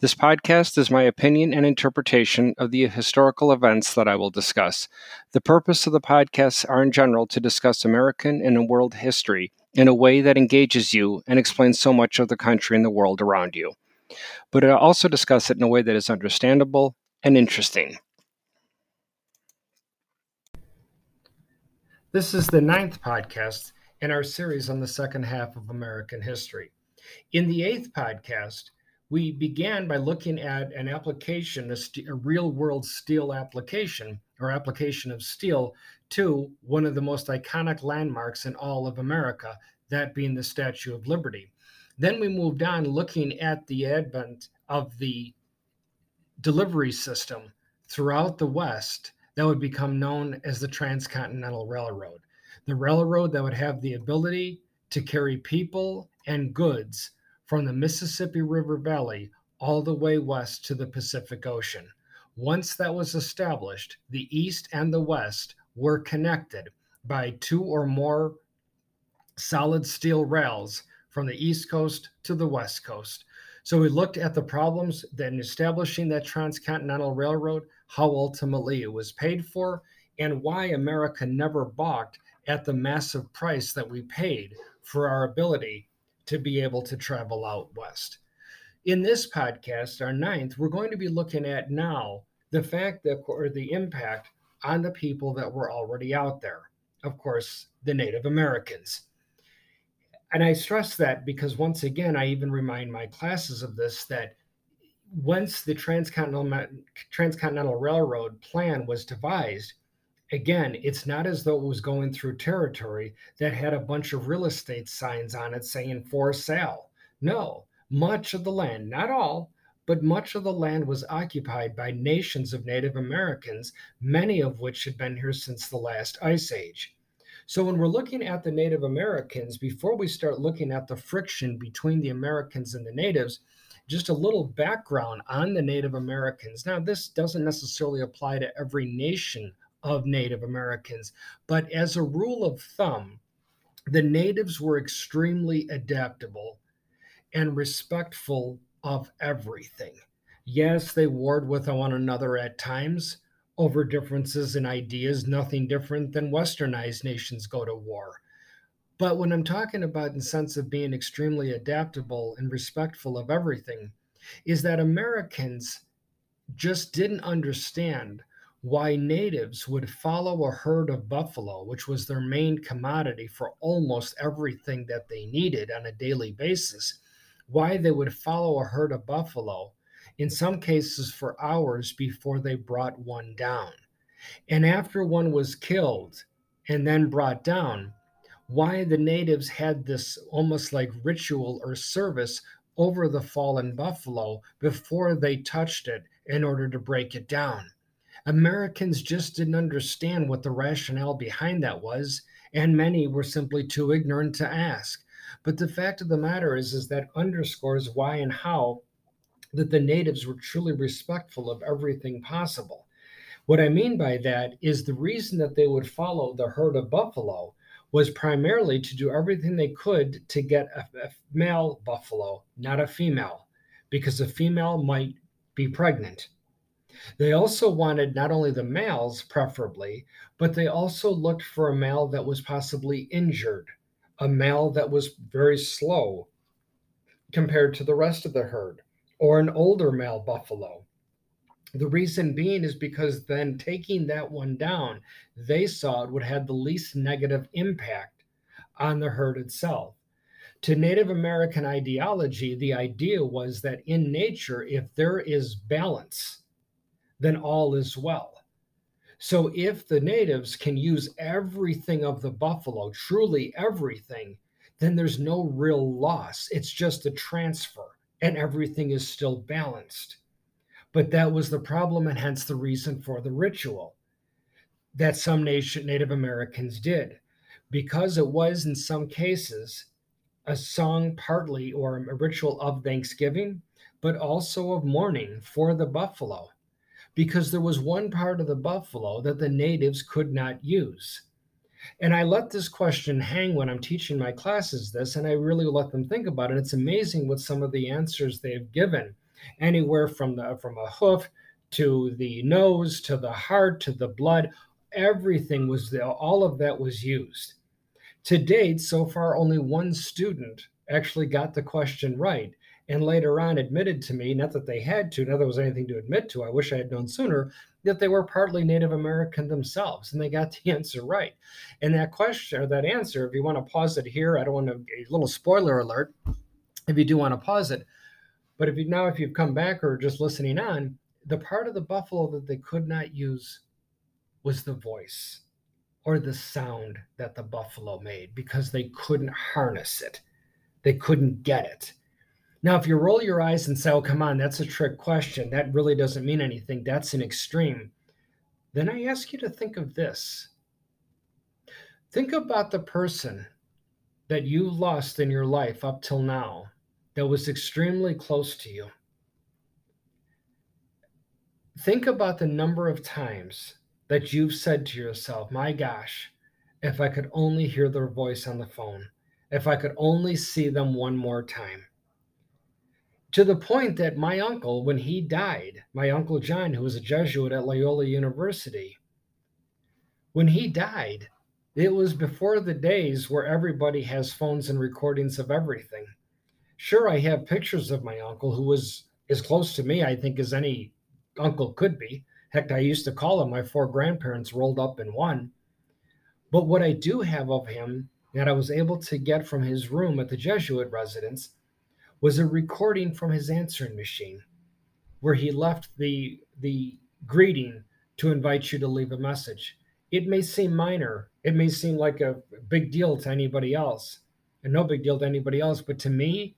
This podcast is my opinion and interpretation of the historical events that I will discuss. The purpose of the podcasts are in general to discuss American and world history in a way that engages you and explains so much of the country and the world around you but I also discuss it in a way that is understandable and interesting. This is the ninth podcast in our series on the second half of American history. In the eighth podcast, we began by looking at an application, a, st- a real world steel application or application of steel to one of the most iconic landmarks in all of America, that being the Statue of Liberty. Then we moved on looking at the advent of the delivery system throughout the West that would become known as the Transcontinental Railroad. The railroad that would have the ability to carry people and goods from the Mississippi River Valley all the way west to the Pacific Ocean. Once that was established, the East and the West were connected by two or more solid steel rails from the East Coast to the West Coast. So we looked at the problems in establishing that transcontinental railroad, how ultimately it was paid for, and why America never balked at the massive price that we paid for our ability to be able to travel out west. In this podcast, our ninth, we're going to be looking at now the fact that, or the impact on the people that were already out there. Of course, the Native Americans and I stress that because once again, I even remind my classes of this that once the transcontinental transcontinental railroad plan was devised, again, it's not as though it was going through territory that had a bunch of real estate signs on it saying for sale. No, much of the land, not all, but much of the land was occupied by nations of Native Americans, many of which had been here since the last ice age. So when we're looking at the Native Americans, before we start looking at the friction between the Americans and the natives, just a little background on the Native Americans. Now, this doesn't necessarily apply to every nation of Native Americans, but as a rule of thumb, the natives were extremely adaptable and respectful of everything. Yes, they warred with one another at times, over differences in ideas, nothing different than westernized nations go to war. But when I'm talking about in sense of being extremely adaptable and respectful of everything, is that Americans just didn't understand why natives would follow a herd of buffalo, which was their main commodity for almost everything that they needed on a daily basis, why they would follow a herd of buffalo in some cases for hours before they brought one down. And after one was killed and then brought down, why the natives had this almost like ritual or service over the fallen buffalo before they touched it in order to break it down. Americans just didn't understand what the rationale behind that was, and many were simply too ignorant to ask. But the fact of the matter is, is that underscores why and how that the natives were truly respectful of everything possible. What I mean by that is the reason that they would follow the herd of buffalo was primarily to do everything they could to get a, a male buffalo, not a female, because a female might be pregnant. They also wanted not only the males, preferably, but they also looked for a male that was possibly injured, a male that was very slow compared to the rest of the herd or an older male buffalo. The reason being is because then taking that one down, they saw it would have the least negative impact on the herd itself. To Native American ideology, the idea was that in nature, if there is balance, then all is well. So if the natives can use everything of the buffalo, truly everything, then there's no real loss. It's just a transfer and everything is still balanced. But that was the problem, and hence the reason for the ritual that some nation, Native Americans did. because it was in some cases a song partly or a ritual of Thanksgiving, but also of mourning for the buffalo, because there was one part of the buffalo that the natives could not use. And I let this question hang when I'm teaching my classes this, and I really let them think about it. It's amazing what some of the answers they've given, anywhere from the from a hoof to the nose to the heart to the blood, everything was there. All of that was used. To date, so far, only one student actually got the question right and later on admitted to me, not that they had to, not that there was anything to admit to, I wish I had known sooner, that they were partly Native American themselves, and they got the answer right. And that question or that answer, if you want to pause it here, I don't want to a little spoiler alert. If you do want to pause it, but if you now if you've come back or just listening on, the part of the buffalo that they could not use was the voice or the sound that the buffalo made because they couldn't harness it. They couldn't get it. Now, if you roll your eyes and say, oh, come on, that's a trick question, that really doesn't mean anything, that's an extreme, then I ask you to think of this. Think about the person that you lost in your life up till now that was extremely close to you. Think about the number of times that you've said to yourself, My gosh, if I could only hear their voice on the phone, if I could only see them one more time. To the point that my uncle, when he died, my uncle John, who was a Jesuit at Loyola University, when he died, it was before the days where everybody has phones and recordings of everything. Sure, I have pictures of my uncle who was as close to me, I think, as any uncle could be. Heck, I used to call him my four grandparents rolled up in one. But what I do have of him that I was able to get from his room at the Jesuit residence was a recording from his answering machine where he left the the greeting to invite you to leave a message. It may seem minor, it may seem like a big deal to anybody else, and no big deal to anybody else, but to me,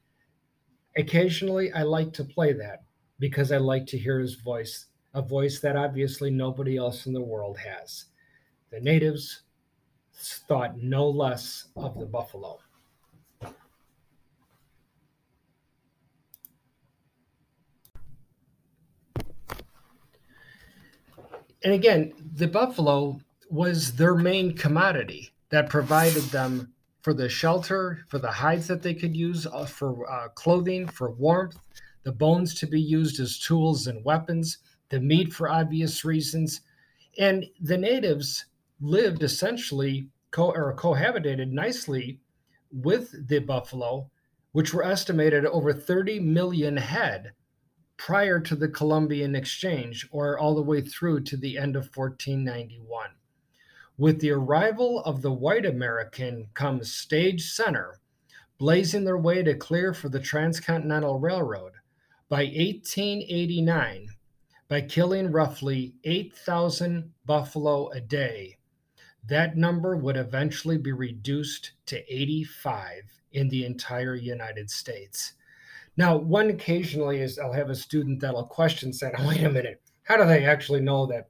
occasionally I like to play that because I like to hear his voice a voice that obviously nobody else in the world has. The natives thought no less of the buffalo. And again, the buffalo was their main commodity that provided them for the shelter, for the hides that they could use, uh, for uh, clothing, for warmth, the bones to be used as tools and weapons the meat for obvious reasons. And the natives lived essentially co- or cohabitated nicely with the buffalo, which were estimated at over 30 million head prior to the Columbian Exchange, or all the way through to the end of 1491. With the arrival of the white American comes stage center, blazing their way to clear for the Transcontinental Railroad. By 1889, by killing roughly 8,000 buffalo a day. That number would eventually be reduced to 85 in the entire United States. Now, one occasionally is I'll have a student that'll question saying, oh, wait a minute, how do they actually know that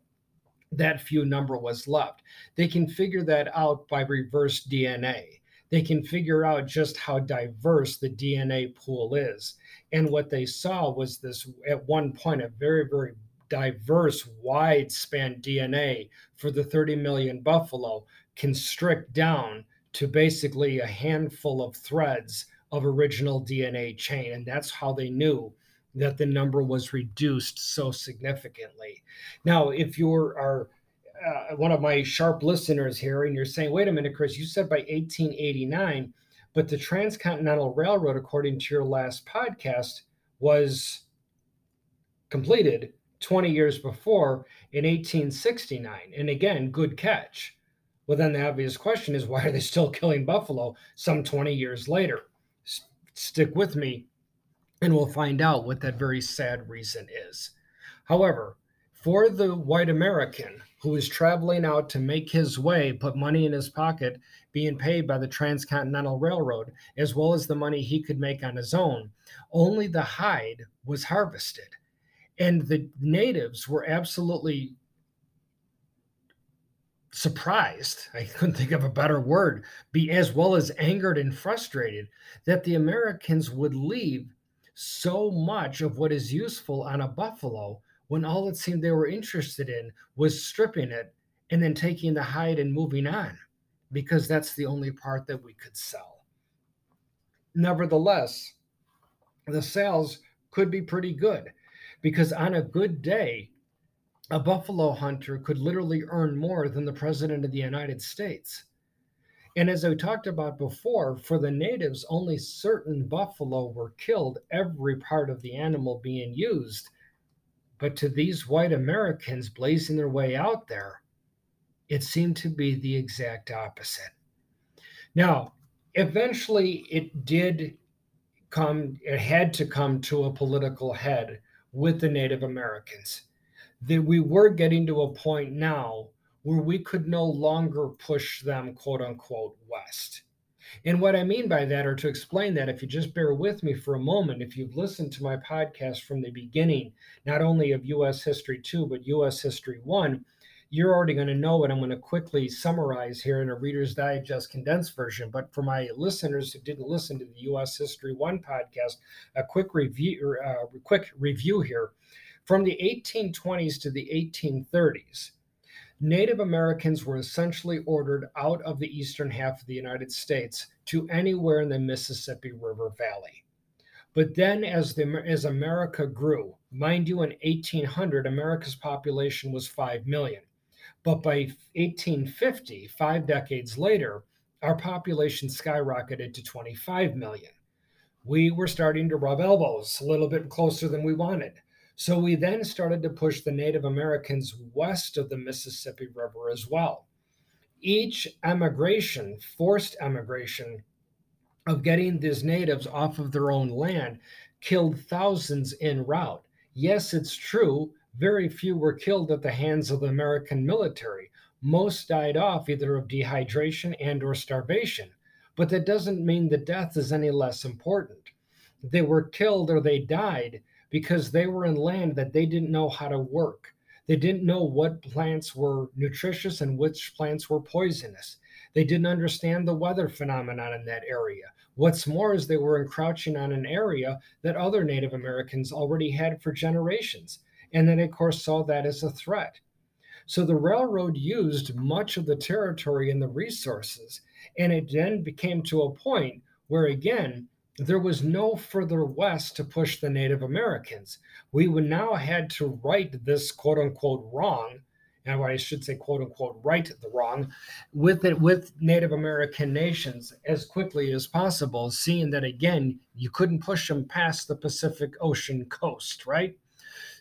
that few number was left? They can figure that out by reverse DNA. They can figure out just how diverse the DNA pool is. And what they saw was this, at one point, a very, very diverse, wide span DNA for the 30 million buffalo constrict down to basically a handful of threads of original DNA chain. And that's how they knew that the number was reduced so significantly. Now, if you are uh, one of my sharp listeners here and you're saying, wait a minute, Chris, you said by 1889, but the Transcontinental Railroad, according to your last podcast, was completed 20 years before in 1869. And again, good catch. Well, then the obvious question is why are they still killing buffalo some 20 years later? Stick with me and we'll find out what that very sad reason is. However, for the white American who is traveling out to make his way, put money in his pocket, being paid by the Transcontinental Railroad, as well as the money he could make on his own, only the hide was harvested and the natives were absolutely surprised, I couldn't think of a better word, be as well as angered and frustrated that the Americans would leave so much of what is useful on a buffalo when all it seemed they were interested in was stripping it and then taking the hide and moving on because that's the only part that we could sell. Nevertheless, the sales could be pretty good because on a good day, a buffalo hunter could literally earn more than the president of the United States. And as I talked about before, for the natives, only certain buffalo were killed, every part of the animal being used. But to these white Americans blazing their way out there, it seemed to be the exact opposite. Now, eventually it did come, it had to come to a political head with the Native Americans. That we were getting to a point now where we could no longer push them, quote unquote, west. And what I mean by that, or to explain that, if you just bear with me for a moment, if you've listened to my podcast from the beginning, not only of US History 2, but US History 1, you're already going to know what I'm going to quickly summarize here in a Reader's Digest condensed version. But for my listeners who didn't listen to the U.S. History One podcast, a quick review, uh, quick review here. From the 1820s to the 1830s, Native Americans were essentially ordered out of the eastern half of the United States to anywhere in the Mississippi River Valley. But then, as, the, as America grew, mind you, in 1800, America's population was 5 million. But by 1850, five decades later, our population skyrocketed to 25 million. We were starting to rub elbows a little bit closer than we wanted. So we then started to push the Native Americans west of the Mississippi River as well. Each emigration, forced emigration, of getting these natives off of their own land killed thousands en route. Yes, it's true very few were killed at the hands of the American military. Most died off either of dehydration and or starvation. But that doesn't mean the death is any less important. They were killed or they died because they were in land that they didn't know how to work. They didn't know what plants were nutritious and which plants were poisonous. They didn't understand the weather phenomenon in that area. What's more is they were encroaching on an area that other Native Americans already had for generations and then, of course, saw that as a threat. So the railroad used much of the territory and the resources, and it then became to a point where, again, there was no further west to push the Native Americans. We would now had to right this quote unquote wrong, and I should say quote unquote right the wrong, with it with Native American nations as quickly as possible, seeing that again you couldn't push them past the Pacific Ocean coast, right?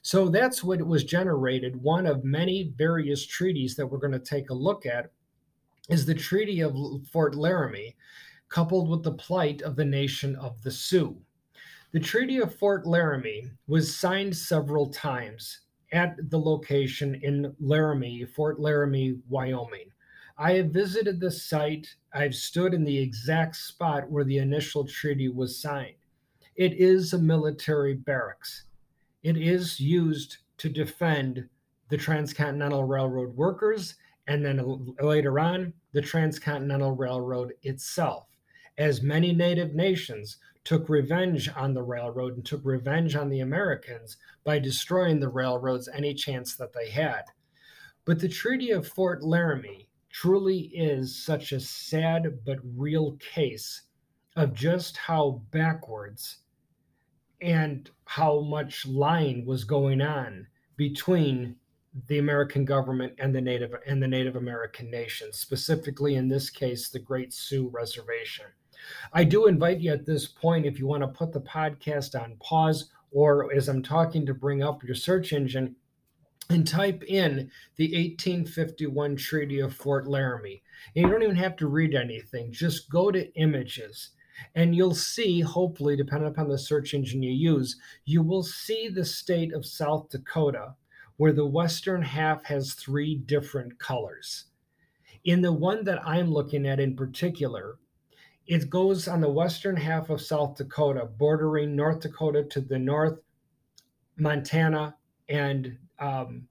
So that's what was generated. One of many various treaties that we're going to take a look at is the Treaty of Fort Laramie, coupled with the plight of the nation of the Sioux. The Treaty of Fort Laramie was signed several times at the location in Laramie, Fort Laramie, Wyoming. I have visited the site. I've stood in the exact spot where the initial treaty was signed. It is a military barracks. It is used to defend the Transcontinental Railroad workers and then later on, the Transcontinental Railroad itself, as many native nations took revenge on the railroad and took revenge on the Americans by destroying the railroads any chance that they had. But the Treaty of Fort Laramie truly is such a sad but real case of just how backwards and how much lying was going on between the American government and the Native and the Native American nations, specifically in this case, the Great Sioux Reservation. I do invite you at this point, if you want to put the podcast on pause, or as I'm talking to bring up your search engine, and type in the 1851 Treaty of Fort Laramie. And you don't even have to read anything, just go to images and you'll see, hopefully, depending upon the search engine you use, you will see the state of South Dakota, where the western half has three different colors. In the one that I'm looking at in particular, it goes on the western half of South Dakota, bordering North Dakota to the north, Montana, and um,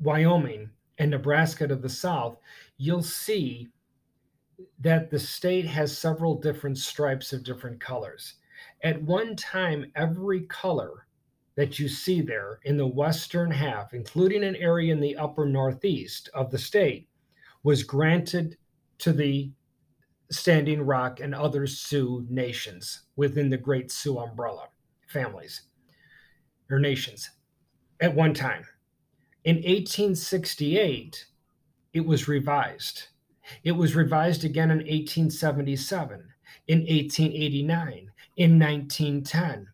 Wyoming, and Nebraska to the south, you'll see that the state has several different stripes of different colors. At one time, every color that you see there in the western half, including an area in the upper northeast of the state, was granted to the Standing Rock and other Sioux nations within the Great Sioux umbrella families or nations at one time. In 1868, it was revised. It was revised again in 1877, in 1889, in 1910.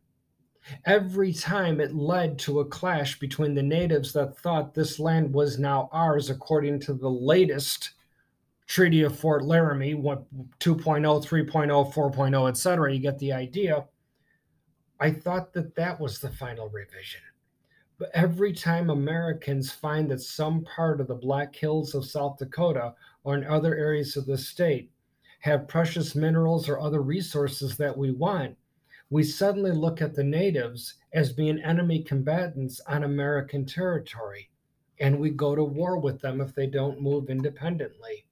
Every time it led to a clash between the natives that thought this land was now ours according to the latest Treaty of Fort Laramie, 2.0, 3.0, 4.0, etc. You get the idea. I thought that that was the final revision. But every time Americans find that some part of the Black Hills of South Dakota or in other areas of the state have precious minerals or other resources that we want, we suddenly look at the natives as being enemy combatants on American territory, and we go to war with them if they don't move independently.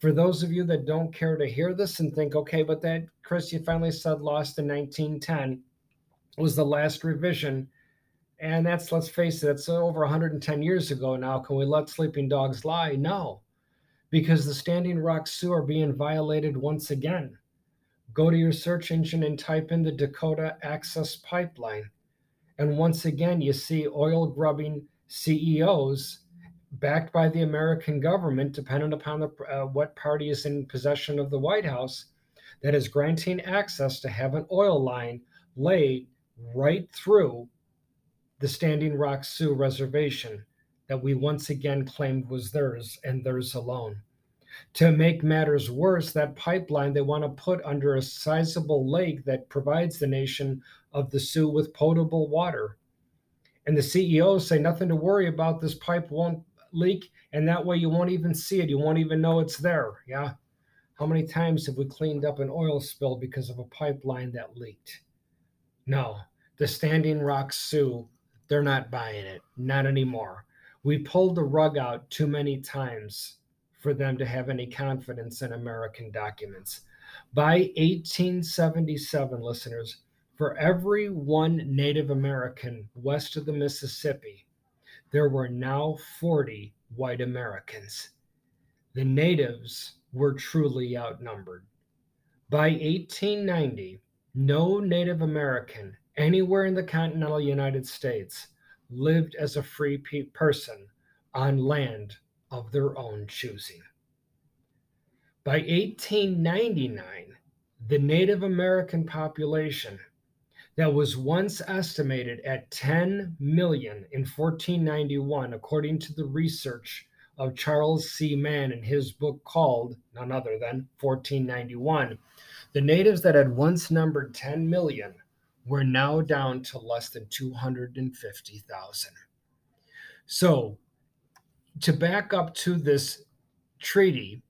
For those of you that don't care to hear this and think, okay, but that Chris, you finally said lost in 1910 was the last revision. And that's, let's face it, that's over 110 years ago now. Can we let sleeping dogs lie? No, because the Standing Rock Sioux are being violated once again. Go to your search engine and type in the Dakota Access Pipeline. And once again, you see oil grubbing CEOs backed by the American government, dependent upon the, uh, what party is in possession of the White House, that is granting access to have an oil line laid right through the Standing Rock Sioux Reservation that we once again claimed was theirs and theirs alone. To make matters worse, that pipeline they want to put under a sizable lake that provides the nation of the Sioux with potable water. And the CEOs say nothing to worry about, this pipe won't leak, and that way you won't even see it. You won't even know it's there. Yeah. How many times have we cleaned up an oil spill because of a pipeline that leaked? No, the Standing Rock Sioux they're not buying it, not anymore. We pulled the rug out too many times for them to have any confidence in American documents. By 1877, listeners, for every one Native American west of the Mississippi, there were now 40 white Americans. The natives were truly outnumbered. By 1890, no Native American anywhere in the continental United States lived as a free person on land of their own choosing. By 1899, the Native American population that was once estimated at 10 million in 1491, according to the research of Charles C. Mann in his book called none other than 1491. The natives that had once numbered 10 million we're now down to less than 250,000. So, to back up to this treaty,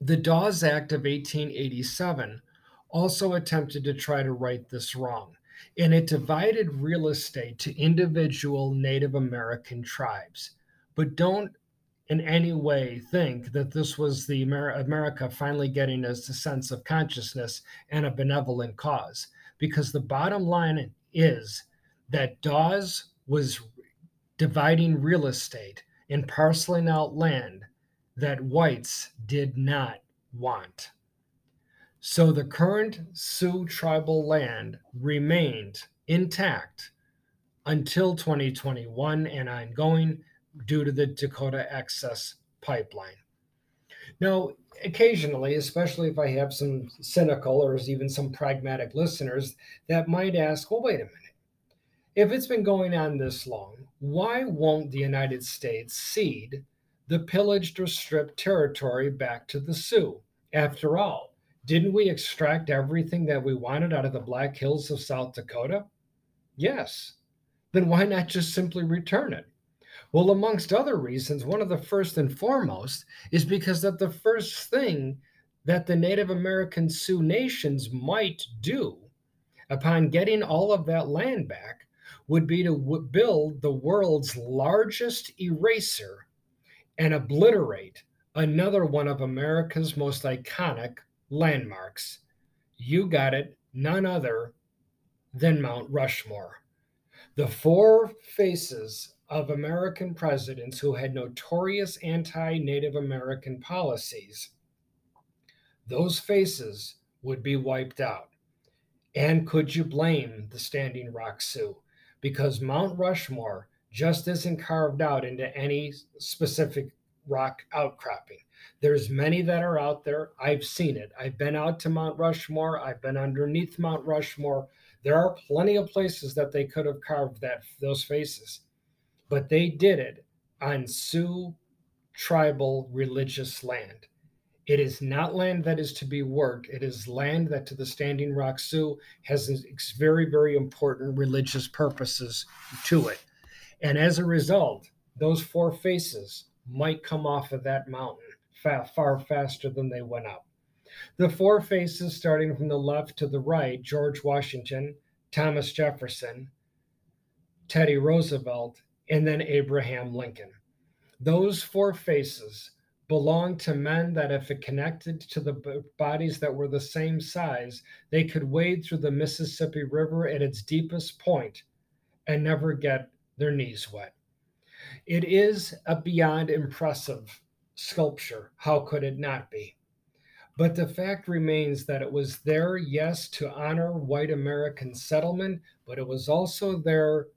the Dawes Act of 1887 also attempted to try to right this wrong, and it divided real estate to individual Native American tribes. But don't in any way think that this was the Amer- America finally getting us a sense of consciousness and a benevolent cause because the bottom line is that Dawes was dividing real estate and parceling out land that whites did not want. So the current Sioux tribal land remained intact until 2021 and ongoing due to the Dakota Access Pipeline. Now, occasionally, especially if I have some cynical or even some pragmatic listeners that might ask, well, wait a minute. If it's been going on this long, why won't the United States cede the pillaged or stripped territory back to the Sioux? After all, didn't we extract everything that we wanted out of the Black Hills of South Dakota? Yes. Then why not just simply return it? Well, amongst other reasons, one of the first and foremost is because that the first thing that the Native American Sioux nations might do upon getting all of that land back would be to w- build the world's largest eraser and obliterate another one of America's most iconic landmarks. You got it, none other than Mount Rushmore. The four faces of American presidents who had notorious anti Native American policies, those faces would be wiped out. And could you blame the Standing Rock Sioux? Because Mount Rushmore just isn't carved out into any specific rock outcropping. There's many that are out there. I've seen it. I've been out to Mount Rushmore. I've been underneath Mount Rushmore. There are plenty of places that they could have carved that those faces, but they did it on Sioux tribal religious land. It is not land that is to be worked. It is land that to the Standing Rock Sioux has very, very important religious purposes to it. And as a result, those four faces might come off of that mountain far, far faster than they went up. The four faces, starting from the left to the right George Washington, Thomas Jefferson, Teddy Roosevelt, and then Abraham Lincoln. Those four faces belong to men that, if connected to the bodies that were the same size, they could wade through the Mississippi River at its deepest point and never get their knees wet. It is a beyond impressive sculpture. How could it not be? But the fact remains that it was there, yes, to honor white American settlement, but it was also there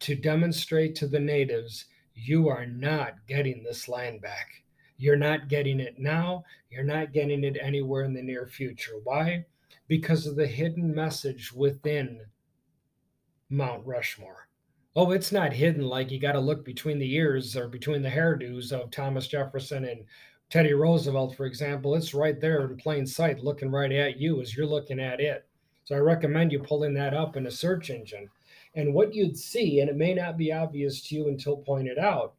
to demonstrate to the natives you are not getting this land back. You're not getting it now. You're not getting it anywhere in the near future. Why? Because of the hidden message within Mount Rushmore. Oh, it's not hidden like you got to look between the ears or between the hairdos of Thomas Jefferson and Teddy Roosevelt, for example. It's right there in plain sight, looking right at you as you're looking at it. So I recommend you pulling that up in a search engine. And what you'd see, and it may not be obvious to you until pointed out,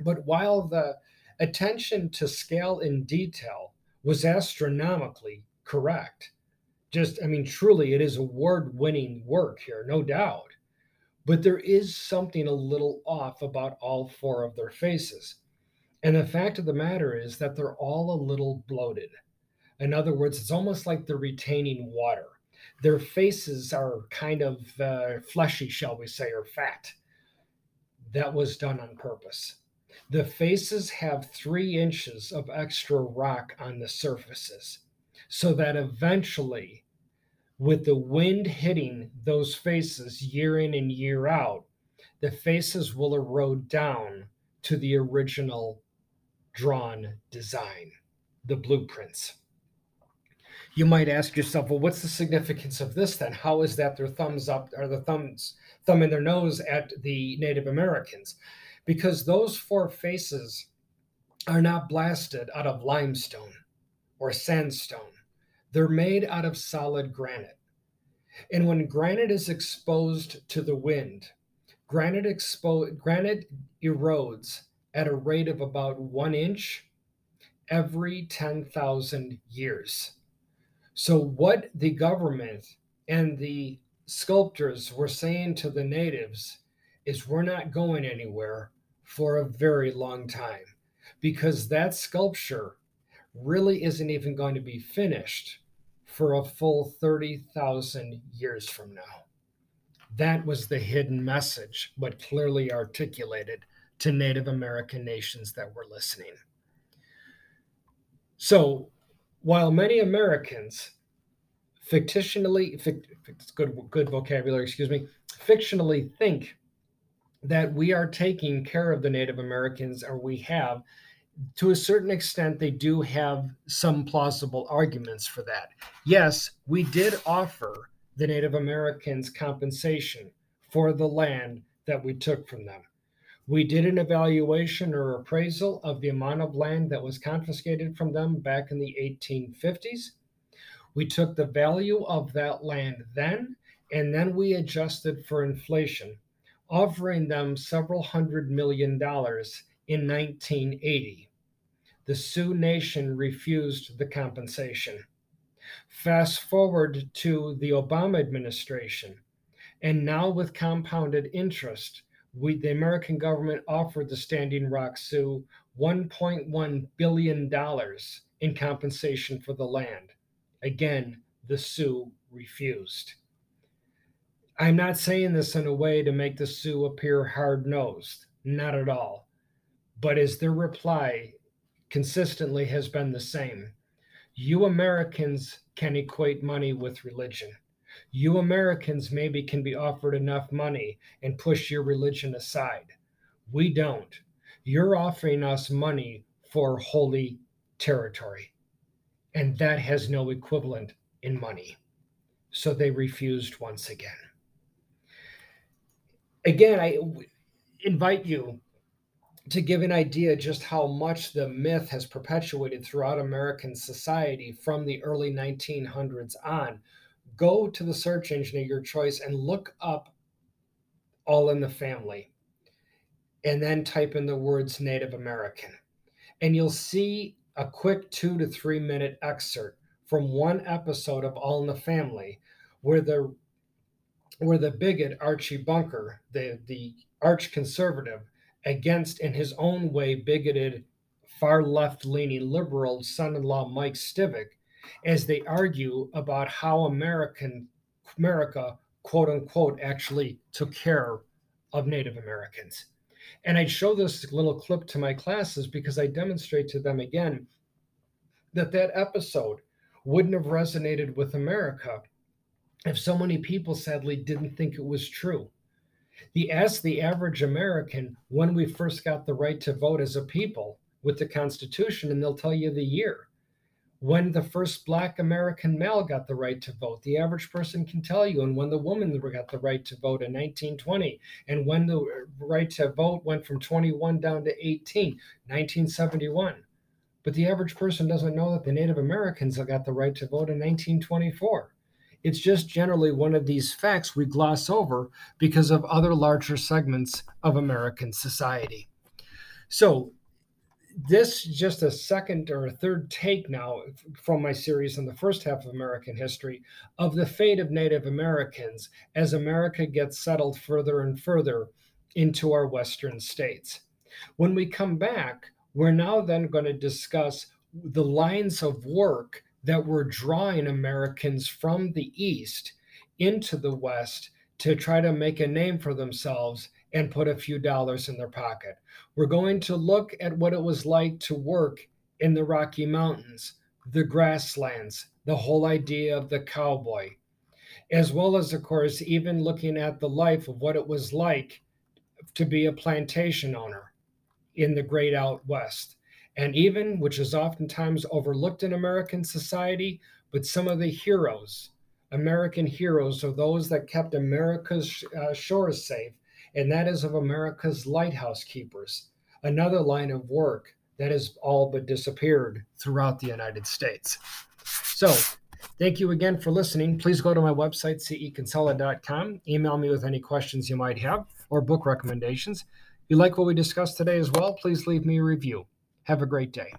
but while the attention to scale and detail was astronomically correct. Just, I mean, truly, it is award winning work here, no doubt. But there is something a little off about all four of their faces. And the fact of the matter is that they're all a little bloated. In other words, it's almost like they're retaining water. Their faces are kind of uh, fleshy, shall we say, or fat. That was done on purpose. The faces have three inches of extra rock on the surfaces, so that eventually, with the wind hitting those faces year in and year out, the faces will erode down to the original drawn design, the blueprints. You might ask yourself, well, what's the significance of this then? How is that their thumbs up or the thumbs thumb in their nose at the Native Americans? because those four faces are not blasted out of limestone or sandstone. They're made out of solid granite. And when granite is exposed to the wind, granite, expo- granite erodes at a rate of about one inch every 10,000 years. So, what the government and the sculptors were saying to the natives is, We're not going anywhere for a very long time because that sculpture really isn't even going to be finished for a full 30,000 years from now. That was the hidden message, but clearly articulated to Native American nations that were listening. So, while many Americans fictionally, fict, good, good vocabulary, excuse me, fictionally think that we are taking care of the Native Americans, or we have. To a certain extent, they do have some plausible arguments for that. Yes, we did offer the Native Americans compensation for the land that we took from them. We did an evaluation or appraisal of the amount of land that was confiscated from them back in the 1850s. We took the value of that land then, and then we adjusted for inflation offering them several hundred million dollars in 1980. The Sioux Nation refused the compensation. Fast forward to the Obama administration, and now with compounded interest, we, the American government offered the Standing Rock Sioux 1.1 billion dollars in compensation for the land. Again, the Sioux refused. I'm not saying this in a way to make the Sioux appear hard nosed, not at all. But as their reply consistently has been the same you Americans can equate money with religion. You Americans maybe can be offered enough money and push your religion aside. We don't. You're offering us money for holy territory, and that has no equivalent in money. So they refused once again. Again, I invite you to give an idea just how much the myth has perpetuated throughout American society from the early 1900s on. Go to the search engine of your choice and look up All in the Family, and then type in the words Native American. And you'll see a quick two to three minute excerpt from one episode of All in the Family where the where the bigot Archie Bunker, the the arch conservative, against in his own way bigoted far left leaning liberal son-in-law Mike Stivic as they argue about how American America quote unquote actually took care of Native Americans. And I'd show this little clip to my classes because I demonstrate to them again that that episode wouldn't have resonated with America if so many people sadly didn't think it was true. The as the average American when we first got the right to vote as a people with the Constitution, and they'll tell you the year when the first black American male got the right to vote. The average person can tell you, and when the woman got the right to vote in 1920, and when the right to vote went from 21 down to 18, 1971. But the average person doesn't know that the Native Americans got the right to vote in 1924. It's just generally one of these facts we gloss over because of other larger segments of American society. So, this just a second or a third take now from my series on the first half of American history of the fate of Native Americans as America gets settled further and further into our Western states. When we come back, we're now then going to discuss the lines of work that were drawing Americans from the East into the West to try to make a name for themselves and put a few dollars in their pocket. We're going to look at what it was like to work in the Rocky Mountains, the grasslands, the whole idea of the cowboy, as well as, of course, even looking at the life of what it was like to be a plantation owner in the great out west and even, which is oftentimes overlooked in American society, but some of the heroes, American heroes, are those that kept America's uh, shores safe, and that is of America's lighthouse keepers, another line of work that has all but disappeared throughout the United States. So, Thank you again for listening. Please go to my website, ckinsella.com. Email me with any questions you might have or book recommendations. If you like what we discussed today as well, please leave me a review. Have a great day.